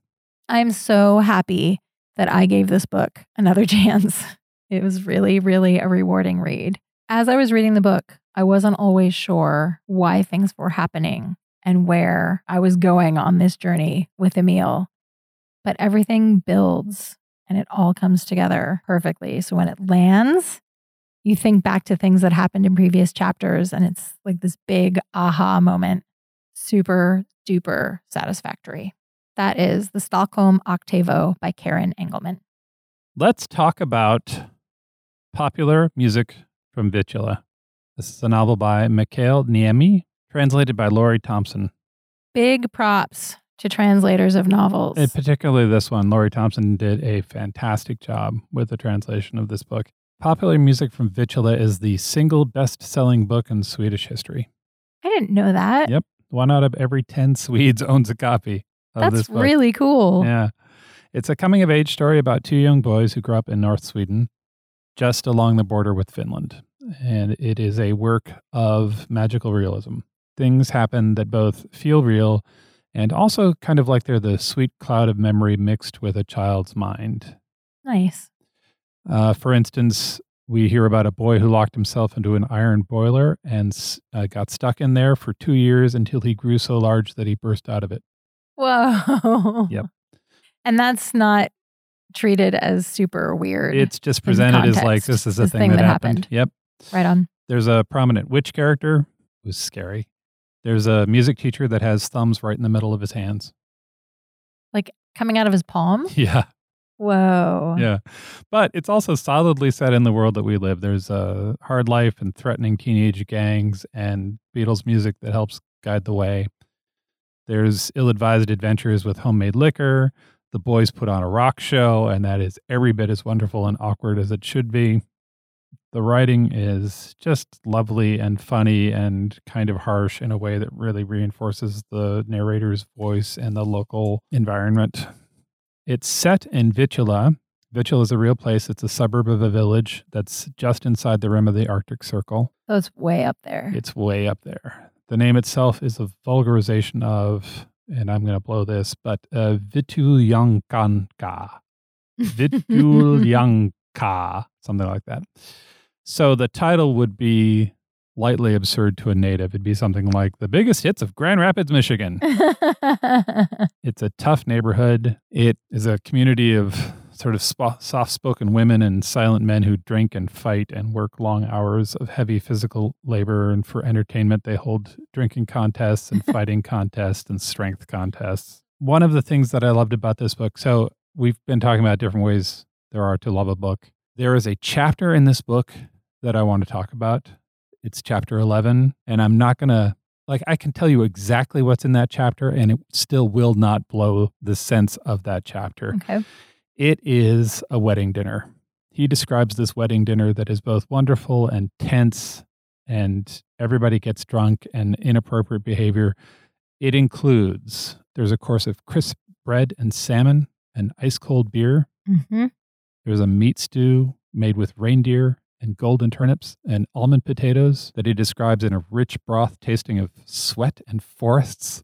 I'm so happy that I gave this book another chance. It was really, really a rewarding read. As I was reading the book, I wasn't always sure why things were happening and where I was going on this journey with Emil. But everything builds and it all comes together perfectly. So when it lands, you think back to things that happened in previous chapters and it's like this big aha moment. Super duper satisfactory. That is The Stockholm Octavo by Karen Engelman. Let's talk about popular music from Vittula. This is a novel by Mikael Niemi, translated by Laurie Thompson. Big props to translators of novels. And particularly this one, Laurie Thompson did a fantastic job with the translation of this book. Popular music from Vittula is the single best selling book in Swedish history. I didn't know that. Yep. One out of every 10 Swedes owns a copy of That's this book. really cool. Yeah. It's a coming of age story about two young boys who grew up in North Sweden, just along the border with Finland. And it is a work of magical realism. things happen that both feel real and also kind of like they're the sweet cloud of memory mixed with a child's mind. Nice. Uh, for instance, we hear about a boy who locked himself into an iron boiler and uh, got stuck in there for two years until he grew so large that he burst out of it. Whoa. Yep. And that's not treated as super weird. It's just presented as like this is a this thing, that, happened. Yep. right on. There's a prominent witch character who's scary. There's a music teacher that has thumbs right in the middle of his hands. Like coming out of his palm. Yeah. Whoa. Yeah. But it's also solidly set in the world that we live. There's a hard life and threatening teenage gangs and Beatles music that helps guide the way. There's ill advised adventures with homemade liquor. The boys put on a rock show, and that is every bit as wonderful and awkward as it should be. The writing is just lovely and funny and kind of harsh in a way that really reinforces the narrator's voice and the local environment. It's set in Vittula. Vittula is a real place. It's a suburb of a village that's just inside the rim of the Arctic Circle. So it's way up there. It's way up there. The name itself is a vulgarization of, and I'm going to blow this, but uh, Vitulyankanka. Vitulyanka, something like that. So the title would be lightly absurd to a native. It'd be something like the biggest hits of Grand Rapids, Michigan. It's a tough neighborhood. It is a community of sort of sp- soft spoken women and silent men who drink and fight and work long hours of heavy physical labor. And for entertainment, they hold drinking contests and fighting contests and strength contests. One of the things that I loved about this book so we've been talking about different ways there are to love a book. There is a chapter in this book that I want to talk about. It's chapter 11, and I'm not going to like I can tell you exactly what's in that chapter and it still will not blow the sense of that chapter. okay. It is a wedding dinner. He describes this wedding dinner that is both wonderful and tense and everybody gets drunk and inappropriate behavior. It includes there's a course of crisp bread and salmon and ice cold beer. hmm There's a meat stew made with reindeer and golden turnips and almond potatoes that he describes in a rich broth tasting of sweat and forests.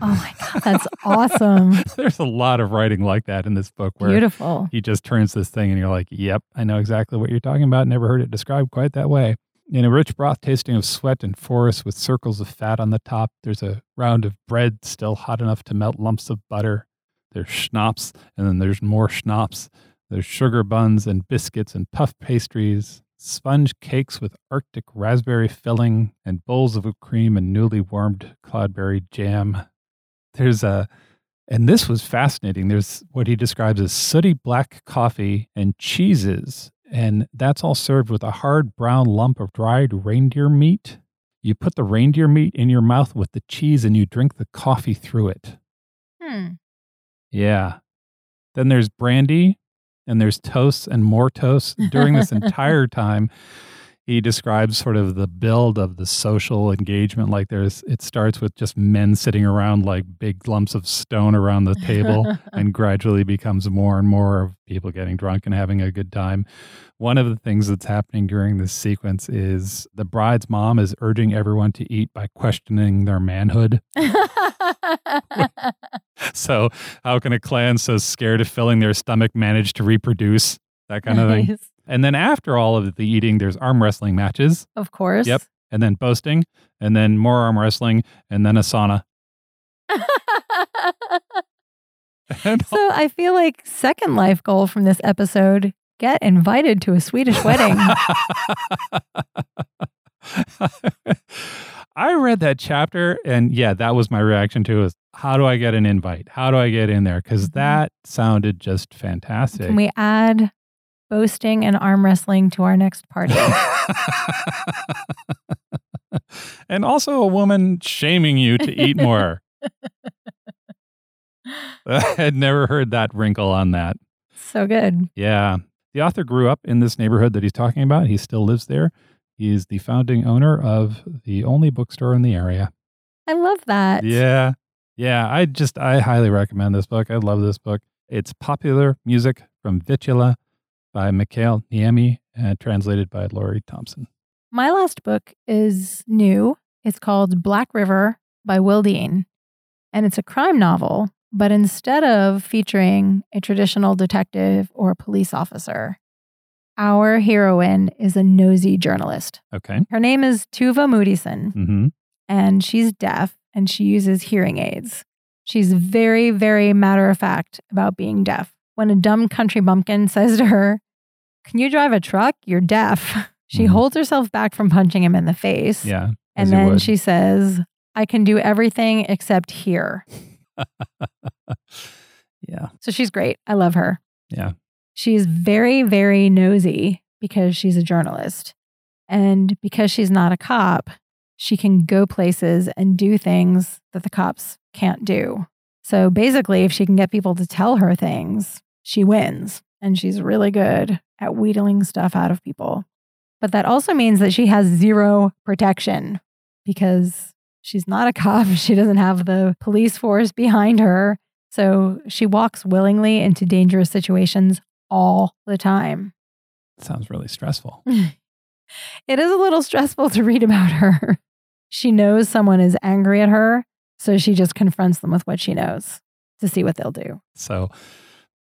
Oh my God. That's awesome. There's a lot of writing like that in this book where Beautiful. he just turns this thing and you're like, yep, I know exactly what you're talking about. Never heard it described quite that way. In a rich broth tasting of sweat and forests with circles of fat on the top, there's a round of bread still hot enough to melt lumps of butter. There's schnapps, and then there's more schnapps. There's sugar buns and biscuits and puff pastries, sponge cakes with Arctic raspberry filling, and bowls of whipped cream and newly warmed cloudberry jam. There's a, and this was fascinating. There's what he describes as sooty black coffee and cheeses, and that's all served with a hard brown lump of dried reindeer meat. You put the reindeer meat in your mouth with the cheese and you drink the coffee through it. Hmm. Yeah. Then there's brandy and there's toasts and more toasts. During this entire time, he describes sort of the build of the social engagement. Like there's, it starts with just men sitting around like big lumps of stone around the table and gradually becomes more and more of people getting drunk and having a good time. One of the things that's happening during this sequence is the bride's mom is urging everyone to eat by questioning their manhood. So, how can a clan so scared of filling their stomach manage to reproduce? That kind of thing. And then after all of the eating, there's arm wrestling matches, Of course. Yep. and then boasting, and then more arm wrestling, and then a sauna. So I feel like second life goal from this episode get invited to a Swedish wedding. I read that chapter, and yeah, that was my reaction to is how do I get an invite? How do I get in there? Because Mhm. that sounded just fantastic. Can we add boasting and arm wrestling to our next party? and also a woman shaming you to eat more. I had never heard that wrinkle on that. so good. Yeah. The author grew up in this neighborhood that he's talking about. He still lives there. He is the founding owner of the only bookstore in the area. I love that. Yeah. Yeah. I just, I highly recommend this book. I love this book. It's popular music from Vittula by Mikael Niemi and translated by Laurie Thompson. My last book is new. It's called Black River by Will Dean. And it's a crime novel, but instead of featuring a traditional detective or police officer, our heroine is a nosy journalist. Okay. Her name is Tuva Moodyson, Mm-hmm. and she's deaf and she uses hearing aids. She's very, very matter of fact about being deaf. When a dumb country bumpkin says to her, Can you drive a truck? You're deaf. She Mhm. holds herself back from punching him in the face. Yeah. And then she says, I can do everything except hear. yeah. So she's great. I love her. Yeah. She's very, very nosy because she's a journalist. And because she's not a cop, she can go places and do things that the cops can't do. So basically, if she can get people to tell her things, she wins. And she's really good at wheedling stuff out of people. But that also means that she has zero protection because she's not a cop. She doesn't have the police force behind her. So she walks willingly into dangerous situations all the time. Sounds really stressful. It is a little stressful to read about her. She knows someone is angry at her, so she just confronts them with what she knows to see what they'll do. So,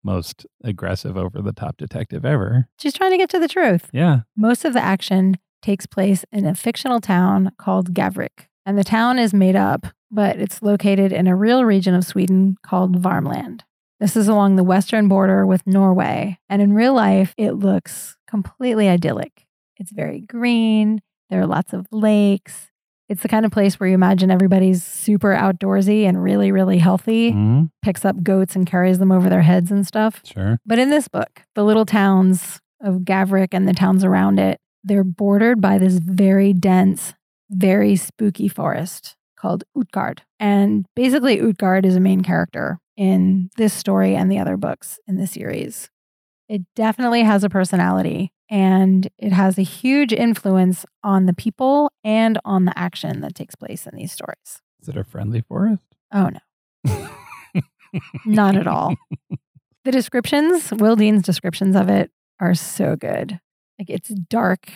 most aggressive, over the top detective ever. She's trying to get to the truth. Yeah. Most of the action takes place in a fictional town called Gavrik. And the town is made up, but it's located in a real region of Sweden called Varmland. This is along the western border with Norway. And in real life, it looks completely idyllic. It's very green, there are lots of lakes. It's the kind of place where you imagine everybody's super outdoorsy and really, really healthy, Mhm. picks up goats and carries them over their heads and stuff. Sure. But in this book, the little towns of Gavrik and the towns around it, they're bordered by this very dense, very spooky forest called Utgard. And basically, Utgard is a main character in this story and the other books in the series. It definitely has a personality and it has a huge influence on the people and on the action that takes place in these stories. Is it a friendly forest? Oh, no. Not at all. The descriptions, Will Dean's descriptions of it are so good. Like it's dark,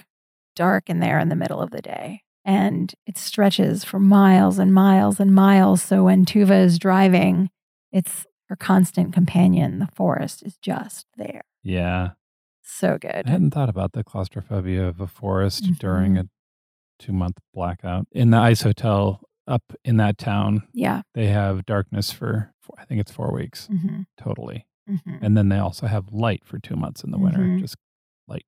dark in there in the middle of the day. And it stretches for miles and miles and miles. So when Tuva is driving, it's her constant companion. The forest is just there. Yeah. So good. I hadn't thought about the claustrophobia of a forest during Mhm. a two month blackout. In the ice hotel up in that town, Yeah. they have darkness for, four, I think it's four weeks hmm totally. hmm And then they also have light for two months in the winter, Mhm. just like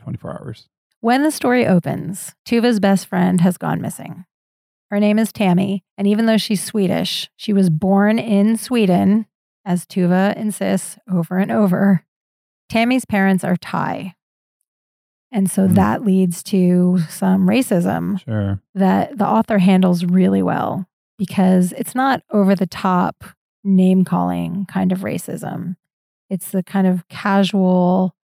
24 hours. When the story opens, Tuva's best friend has gone missing. Her name is Tammy, and even though she's Swedish, she was born in Sweden, as Tuva insists over and over. Tammy's parents are Thai. And so Hmm. that leads to some racism Sure. that the author handles really well because it's not over the top name calling kind of racism. It's the kind of casual,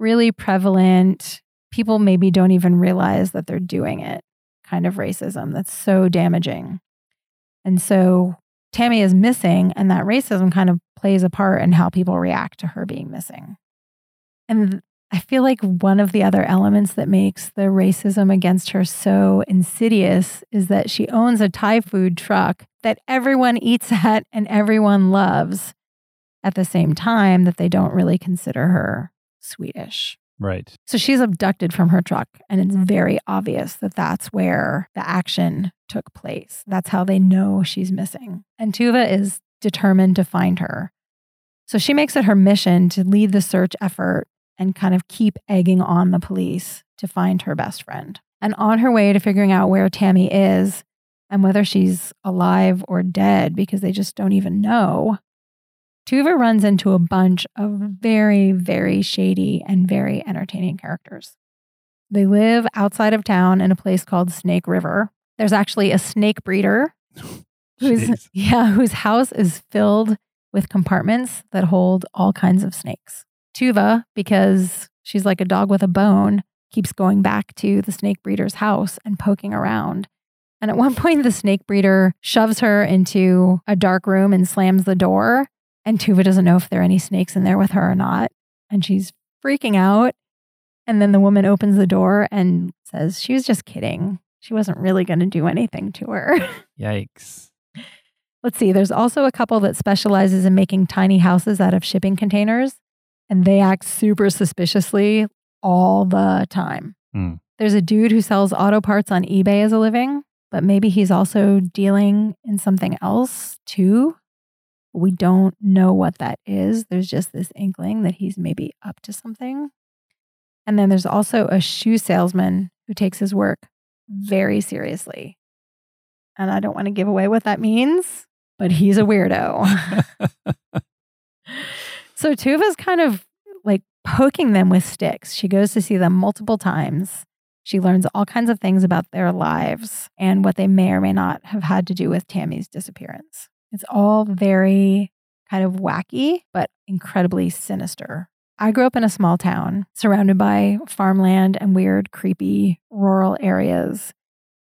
really prevalent, people maybe don't even realize that they're doing it kind of racism that's so damaging. And so Tammy is missing, and that racism kind of plays a part in how people react to her being missing. And I feel like one of the other elements that makes the racism against her so insidious is that she owns a Thai food truck that everyone eats at and everyone loves at the same time that they don't really consider her Swedish. Right. So she's abducted from her truck, and it's very obvious that that's where the action took place. That's how they know she's missing. And Tuva is determined to find her. So she makes it her mission to lead the search effort and kind of keep egging on the police to find her best friend. And on her way to figuring out where Tammy is and whether she's alive or dead, because they just don't even know, Tuva runs into a bunch of very, very shady and very entertaining characters. They live outside of town in a place called Snake River. There's actually a snake breeder whose yeah, whose house is filled with compartments that hold all kinds of snakes. Tuva, because she's like a dog with a bone, keeps going back to the snake breeder's house and poking around. And at one point, the snake breeder shoves her into a dark room and slams the door. And Tuva doesn't know if there are any snakes in there with her or not. And she's freaking out. And then the woman opens the door and says she was just kidding. she wasn't really going to do anything to her. Yikes. Let's see. There's also a couple that specializes in making tiny houses out of shipping containers, and they act super suspiciously all the time. Hmm. There's a dude who sells auto parts on eBay as a living, but maybe he's also dealing in something else too. We don't know what that is. There's just this inkling that he's maybe up to something. And then there's also a shoe salesman who takes his work very seriously. And I don't want to give away what that means, but he's a weirdo. so Tuva's kind of like poking them with sticks. She goes to see them multiple times. She learns all kinds of things about their lives and what they may or may not have had to do with Tammy's disappearance. It's all very kind of wacky, but incredibly sinister. I grew up in a small town surrounded by farmland and weird, creepy rural areas.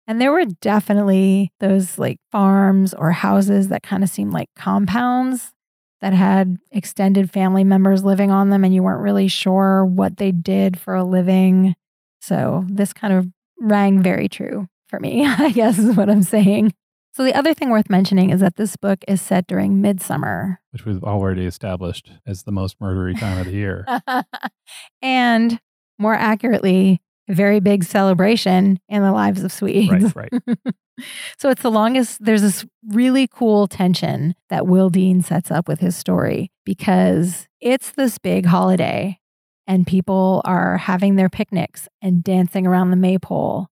And there were definitely those like farms or houses that kind of seemed like compounds that had extended family members living on them, and you weren't really sure what they did for a living. So this kind of rang very true for me, I guess is what I'm saying. So the other thing worth mentioning is that this book is set during midsummer. Which we've already established as the most murdery time of the year. and more accurately, a very big celebration in the lives of Swedes. right, right. so it's the longest, there's this really cool tension that Will Dean sets up with his story because it's this big holiday and people are having their picnics and dancing around the maypole.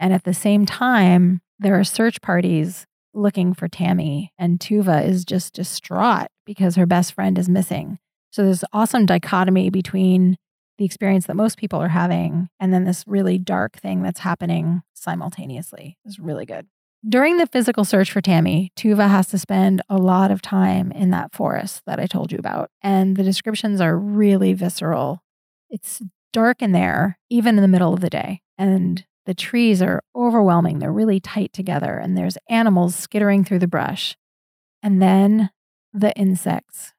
And at the same time, there are search parties looking for Tammy, and Tuva is just distraught because her best friend is missing. So there's awesome dichotomy between the experience that most people are having and then this really dark thing that's happening simultaneously. It's really good. During the physical search for Tammy, Tuva has to spend a lot of time in that forest that I told you about. And the descriptions are really visceral. It's dark in there, even in the middle of the day. And the trees are overwhelming. They're really tight together, and there's animals skittering through the brush. And then the insects.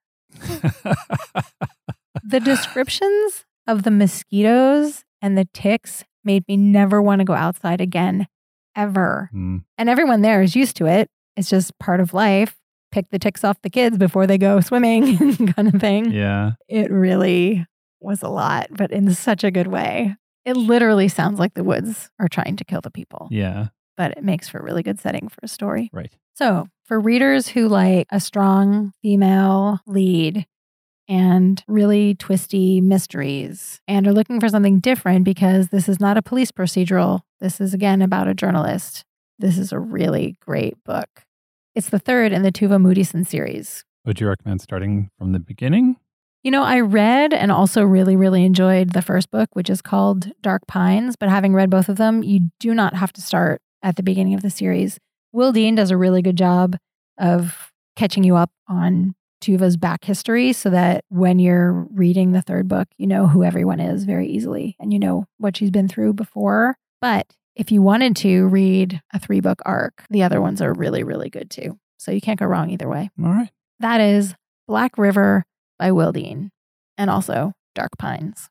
the descriptions of the mosquitoes and the ticks made me never want to go outside again, ever. Mm. And everyone there is used to it. It's just part of life. Pick the ticks off the kids before they go swimming, kind of thing. Yeah. It really was a lot, but in such a good way. It literally sounds like the woods are trying to kill the people, Yeah. but it makes for a really good setting for a story. Right. So, for readers who like a strong female lead and really twisty mysteries and are looking for something different because this is not a police procedural, this is again about a journalist. This is a really great book. It's the third in the Tuva Moodyson series. Would you recommend starting from the beginning? You know, I read and also really, really enjoyed the first book, which is called Dark Pines. But having read both of them, you do not have to start at the beginning of the series. Will Dean does a really good job of catching you up on Tuva's back history so that when you're reading the third book, you know who everyone is very easily and you know what she's been through before. But if you wanted to read a three book arc, the other ones are really, really good too. So you can't go wrong either way. All right. That is Black River by Will Dean and also Dark Pines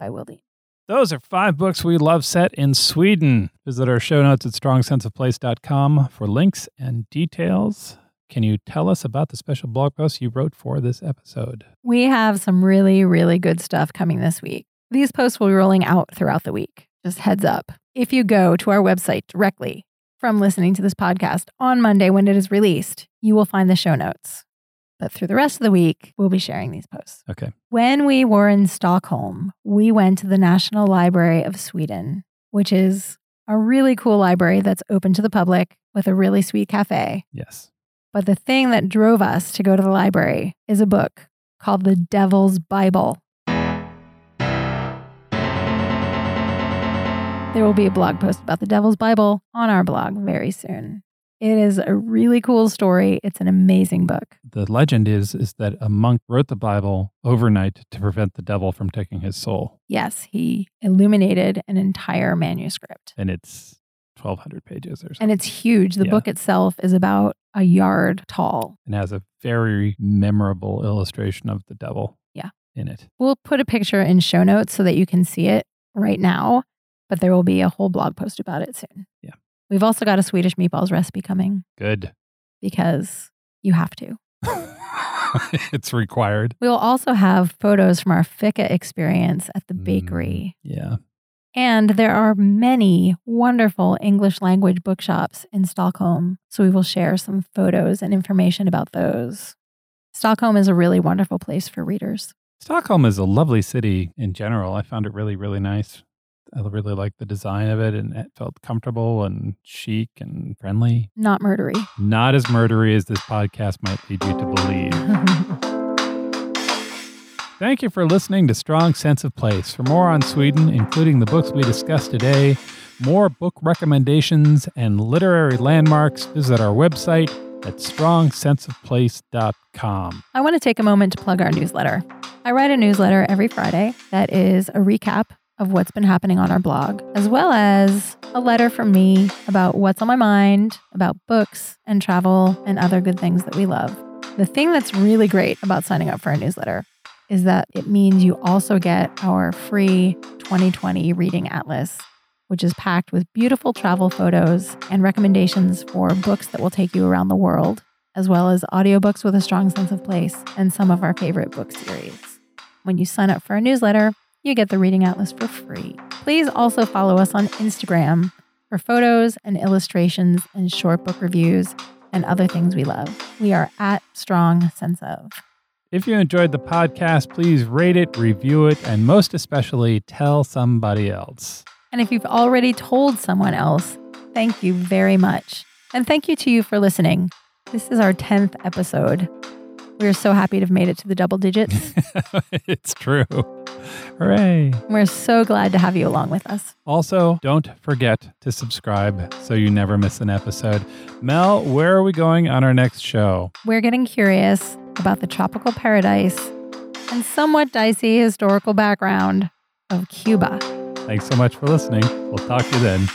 by Will Dean. Those are five books we love set in Sweden. Visit our show notes at strongsenseofplace.com for links and details. Can you tell us about the special blog post you wrote for this episode? We have some really, really good stuff coming this week. These posts will be rolling out throughout the week. Just heads up. If you go to our website directly from listening to this podcast on Monday when it is released, you will find the show notes. But through the rest of the week, we'll be sharing these posts. Okay. When we were in Stockholm, we went to the National Library of Sweden, which is a really cool library that's open to the public with a really sweet cafe. Yes. But the thing that drove us to go to the library is a book called The Devil's Bible. There will be a blog post about the Devil's Bible on our blog very soon. It is a really cool story. It's an amazing book. The legend is is that a monk wrote the Bible overnight to prevent the devil from taking his soul, Yes, he illuminated an entire manuscript. and it's 1200 pages or something. And it's huge. The Yeah. book itself is about a yard tall. and has a very memorable illustration of the devil Yeah. in it. We'll put a picture in show notes so that you can see it right now. but there will be a whole blog post about it soon. Yeah. We've also got a Swedish meatballs recipe coming Good. because you have to. it's required. We will also have photos from our Fika experience at the Mm. bakery. Yeah. And there are many wonderful English language bookshops in Stockholm. So we will share some photos and information about those. Stockholm is a really wonderful place for readers. Stockholm is a lovely city in general. I found it really, really nice. I really liked the design of it and it felt comfortable and chic and friendly. Not murdery. Not as murdery as this podcast might lead you to believe. Thank you for listening to Strong Sense of Place. For more on Sweden, including the books we discussed today, more book recommendations, and literary landmarks, visit our website at strongsenseofplace.com. I want to take a moment to plug our newsletter. I write a newsletter every Friday that is a recap of what's been happening on our blog, as well as a letter from me about what's on my mind, about books and travel and other good things that we love. The thing that's really great about signing up for our newsletter is that it means you also get our free 2020 reading atlas, which is packed with beautiful travel photos and recommendations for books that will take you around the world as well as audiobooks with a strong sense of place and some of our favorite book series. When you sign up for our newsletter, you get the Reading Atlas for free. Please also follow us on Instagram for photos and illustrations and short book reviews and other things we love. We are at Strong Sense of. If you enjoyed the podcast, please rate it, review it, and most especially tell somebody else. And if you've already told someone else, thank you very much. And thank you to you for listening. This is our 10th episode. We are so happy to have made it to the double digits. it's true. Hooray. We're so glad to have you along with us. Also, don't forget to subscribe so you never miss an episode. Mel, where are we going on our next show? We're getting curious about the tropical paradise and somewhat dicey historical background of Cuba. Thanks so much for listening. We'll talk to you then.